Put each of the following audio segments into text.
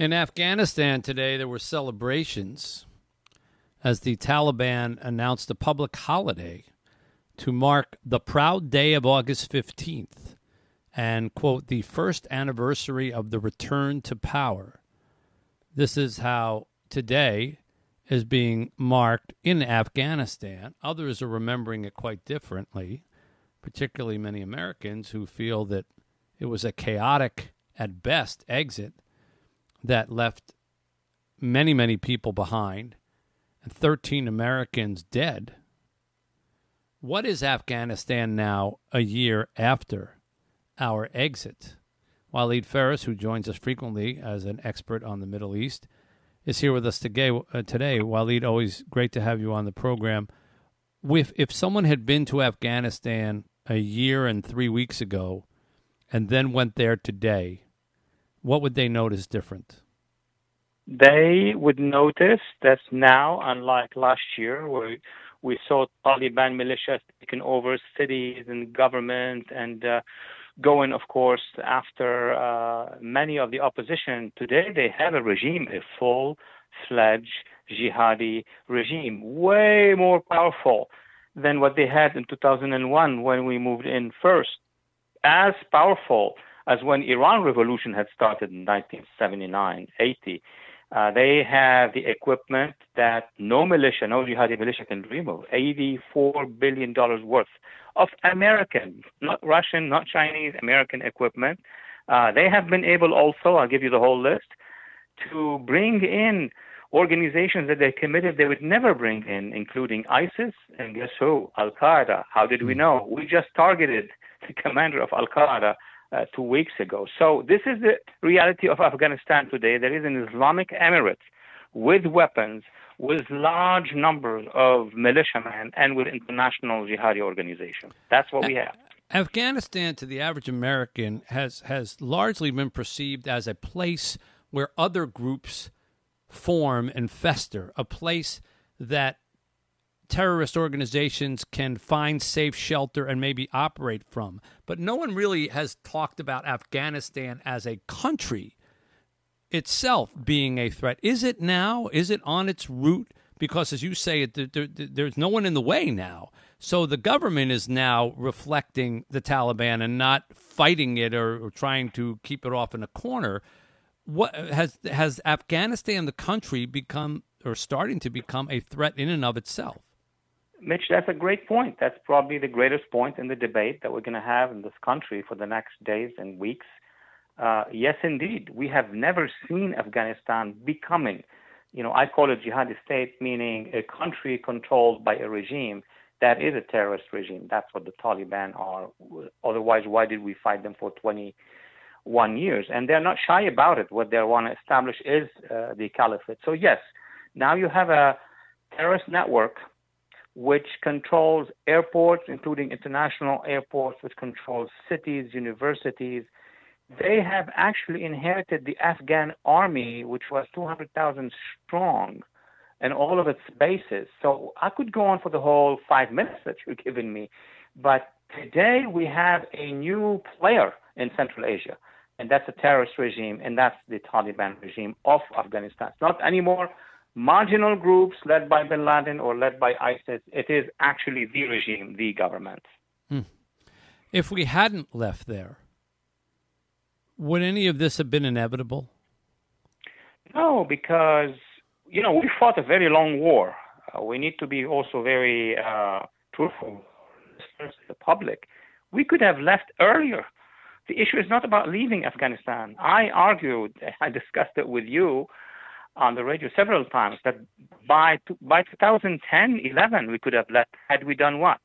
In Afghanistan today, there were celebrations as the Taliban announced a public holiday to mark the proud day of August 15th and, quote, the first anniversary of the return to power. This is how today is being marked in Afghanistan. Others are remembering it quite differently, particularly many Americans who feel that it was a chaotic, at best, exit that left many, many people behind and 13 Americans dead. What is Afghanistan now, a year after our exit? Walid Phares, who joins us frequently as an expert on the Middle East, is here with us today. Uh, today, Walid, always great to have you on the program. If if someone had been to Afghanistan a year and three weeks ago, and then went there today, what would they notice different? They would notice that now, unlike last year, where we saw Taliban militias taking over cities and government and uh, going, of course, after uh, many of the opposition. Today, they have a regime, a full fledged jihadi regime, way more powerful than what they had in 2001 when we moved in first. As powerful as when Iran revolution had started in 1979, 80. Uh, they have the equipment that no militia, no jihadi militia can dream of. $84 billion worth of American, not Russian, not Chinese, American equipment. Uh, they have been able also, I'll give you the whole list, to bring in organizations that they committed they would never bring in, including ISIS and guess who? Al Qaeda. How did we know? We just targeted the commander of Al Qaeda uh, two weeks ago. So this is the reality of Afghanistan today. There is an Islamic Emirate with weapons, with large numbers of militiamen, and with international jihadi organizations. That's what we have. Afghanistan, to the average American, has has largely been perceived as a place where other groups form and fester, a place that terrorist organizations can find safe shelter and maybe operate from. But no one really has talked about Afghanistan as a country itself being a threat. Is it now? Is it on its route? Because, as you say, there, there, there's no one in the way now. So the government is now reflecting the Taliban and not fighting it or, or trying to keep it off in a corner. What has has Afghanistan, the country, become or starting to become a threat in and of itself? Mitch, that's a great point. That's probably the greatest point in the debate that we're going to have in this country for the next days and weeks. Uh, yes, indeed, we have never seen Afghanistan becoming, you know, I call it jihadi state, meaning a country controlled by a regime that is a terrorist regime. That's what the Taliban are. Otherwise, why did we fight them for 21 years? And they're not shy about it. What they want to establish is uh, the caliphate. So yes, now you have a terrorist network which controls airports, including international airports, which controls cities, universities. They have actually inherited the Afghan army, which was 200,000 strong, and all of its bases. So I could go on for the whole five minutes that you've given me. But today we have a new player in Central Asia, and that's a terrorist regime, and that's the Taliban regime of Afghanistan. It's not anymore marginal groups led by bin Laden or led by ISIS. It is actually the regime, the government. Hmm. If we hadn't left there, would any of this have been inevitable? No, because, you know, we fought a very long war. Uh, we need to be also very uh, truthful to the public. We could have left earlier. The issue is not about leaving Afghanistan. I argued, I discussed it with you, on the radio several times that by by 2010, 11, we could have left. Had we done what?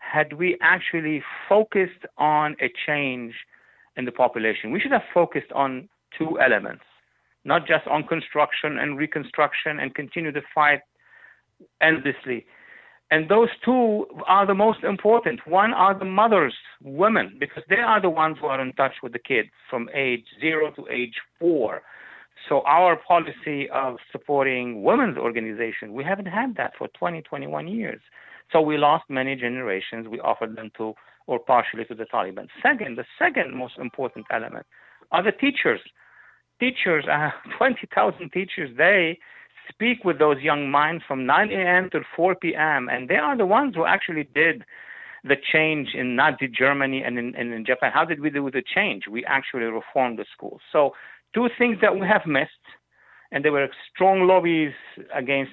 Had we actually focused on a change in the population? We should have focused on two elements, not just on construction and reconstruction and continue to fight endlessly. And those two are the most important. One are the mothers, women, because they are the ones who are in touch with the kids from age zero to age four so our policy of supporting women's organization, we haven't had that for 20, 21 years. So we lost many generations. We offered them to, or partially to the Taliban. Second, the second most important element are the teachers. teachers, uh, 20,000 teachers, they speak with those young minds from 9 a.m. to 4 p.m. And they are the ones who actually did the change in Nazi Germany and in, and in Japan. How did we do the change? We actually reformed the schools. So, two things that we have missed, and there were strong lobbies against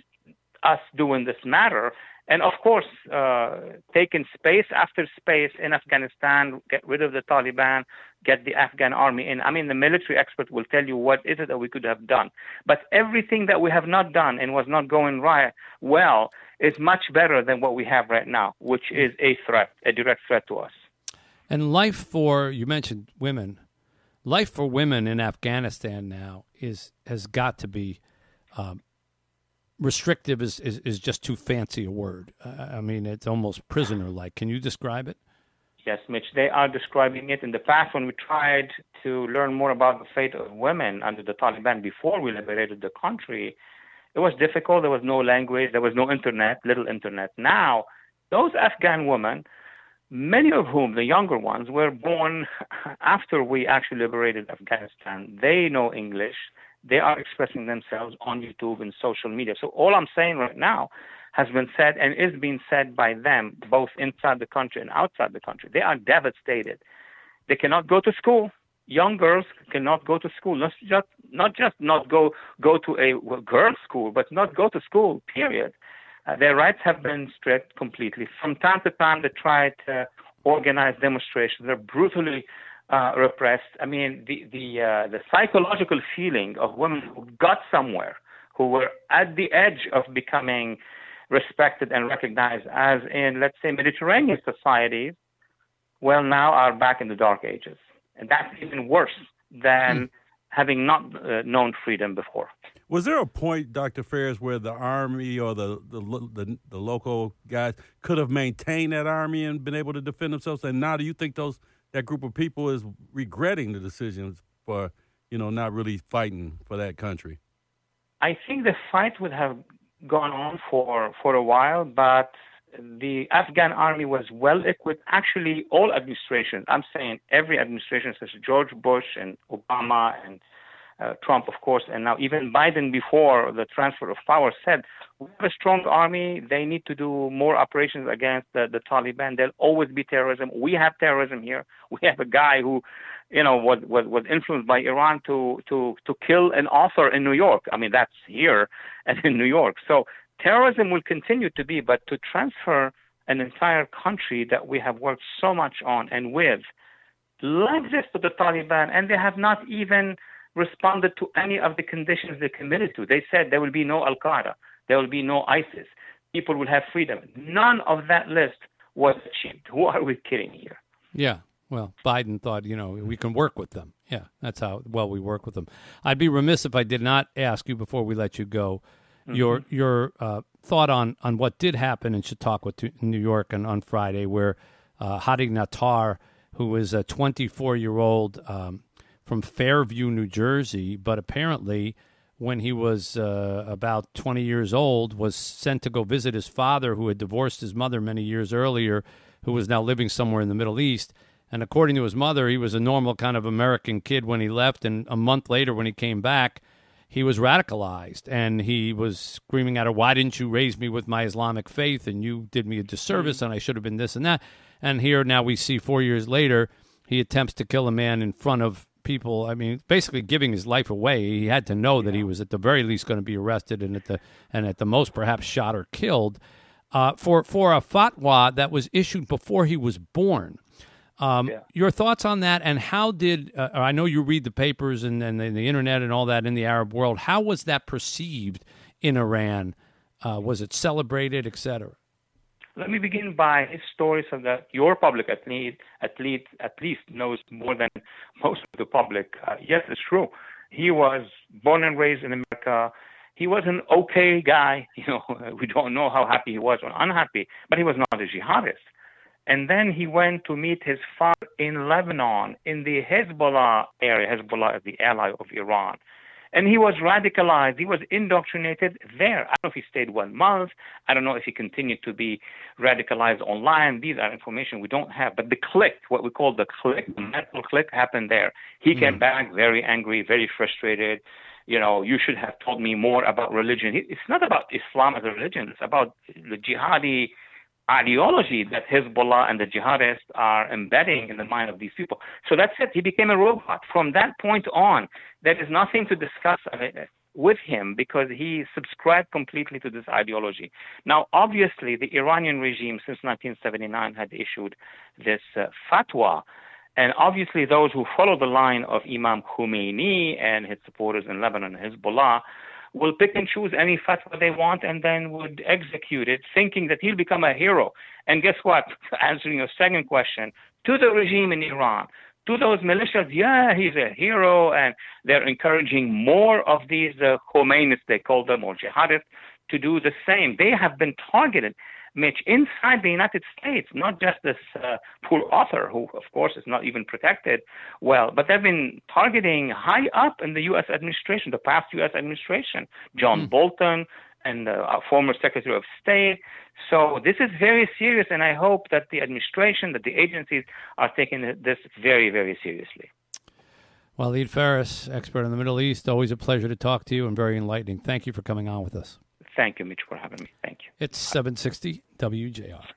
us doing this matter. And of course, uh, taking space after space in Afghanistan, get rid of the Taliban, get the Afghan army in. I mean, the military expert will tell you what is it that we could have done. But everything that we have not done and was not going right well is much better than what we have right now, which is a threat, a direct threat to us. And life for you mentioned women, life for women in Afghanistan now is has got to be um, restrictive. Is, is is just too fancy a word. Uh, I mean, it's almost prisoner like. Can you describe it? Yes, Mitch, they are describing it. In the past, when we tried to learn more about the fate of women under the Taliban before we liberated the country, it was difficult. There was no language, there was no internet, little internet. Now, those Afghan women, many of whom, the younger ones, were born after we actually liberated Afghanistan. They know English. They are expressing themselves on YouTube and social media. So all I'm saying right now has been said and is being said by them, both inside the country and outside the country. They are devastated. They cannot go to school young girls cannot go to school. Not just not just not go go to a girls' school, but not go to school. Period. Uh, their rights have been stripped completely. From time to time, they try to organize demonstrations. They're brutally uh, repressed. I mean, the the uh, the psychological feeling of women who got somewhere, who were at the edge of becoming respected and recognized, as in let's say Mediterranean societies, well now are back in the dark ages and that's even worse than hmm. having not uh, known freedom before. Was there a point, Dr. Phares, where the army or the, the the, the local guys could have maintained that army and been able to defend themselves? And now, do you think those that group of people is regretting the decisions for you know not really fighting for that country? I think the fight would have gone on for for a while, but the Afghan army was well equipped. Actually, all administrations, I'm saying every administration, such as George Bush and Obama and uh, Trump, of course, and now even Biden before the transfer of power said, we have a strong army. They need to do more operations against the, the Taliban. There'll always be terrorism. We have terrorism here. We have a guy who, you know, was, was, was influenced by Iran to, to, to kill an author in New York. I mean, that's here and in New York. So terrorism will continue to be, but to transfer an entire country that we have worked so much on and with, like this to the Taliban, and they have not even responded to any of the conditions they committed to. They said there will be no Al Qaeda, there will be no ISIS, people will have freedom. None of that list was achieved. Who are we kidding here? Yeah. Well, Biden thought, you know, we can work with them. Yeah, that's how well we work with them. I'd be remiss if I did not ask you before we let you go mm-hmm. your your uh, thought on on what did happen in Chautauqua, New York, and on Friday, where uh, Hadi Matar, who was a 24 year old um, from Fairview, New Jersey, but apparently when he was uh, about 20 years old, was sent to go visit his father, who had divorced his mother many years earlier, who was now living somewhere in the Middle East. And according to his mother, he was a normal kind of American kid when he left. And a month later, when he came back, he was radicalized and he was screaming at her, Why didn't you raise me with my Islamic faith? And you did me a disservice mm-hmm. and I should have been this and that. And here now we see four years later, he attempts to kill a man in front of people. I mean, basically giving his life away. He had to know that he was at the very least going to be arrested and at the and at the most perhaps shot or killed. Uh, for for a fatwa that was issued before he was born. Um, yeah. Your thoughts on that, and how did uh, I know you read the papers and, and the, the, internet and all that in the Arab world? How was that perceived in Iran? Uh, was it celebrated, etc.? Let me begin by his story so that your public at least, at least, at least knows more than most of the public. Uh, yes, it's true. He was born and raised in America. He was an okay guy. You know, we don't know how happy he was or unhappy, but he was not a jihadist. And then he went to meet his father in Lebanon, in the Hezbollah area. Hezbollah is the ally of Iran. And he was radicalized. He was indoctrinated there. I don't know if he stayed one month. I don't know if he continued to be radicalized online. These are information we don't have. But the click, what we call the click, the mental click, happened there. He mm. came back very angry, very frustrated. You know, you should have told me more about religion. It's not about Islam as a religion. It's about the jihadi ideology that Hezbollah and the jihadists are embedding in the mind of these people. So that's it. He became a robot. From that point on, there is nothing to discuss with him because he subscribed completely to this ideology. Now, obviously, the Iranian regime since 1979 had issued this uh, fatwa. And obviously, those who follow the line of Imam Khomeini and his supporters in Lebanon, Hezbollah, will pick and choose any fatwa they want and then would execute it, thinking that he'll become a hero. And guess what? Answering your second question, to the regime in Iran, to those militias, yeah, he's a hero, and they're encouraging more of these uh, Khomeinis, they call them, or jihadists, to do the same. They have been targeted Mitch, inside the United States, not just this uh, poor author who, of course, is not even protected well, but they've been targeting high up in the U.S. administration, the past U.S. administration, John mm. Bolton and the uh, former Secretary of State. So this is very serious, and I hope that the administration, that the agencies are taking this very, very seriously. Well, Walid Phares, expert in the Middle East, always a pleasure to talk to you and very enlightening. Thank you for coming on with us. Thank you, Mitch, for having me. Thank you. It's 760 WJR.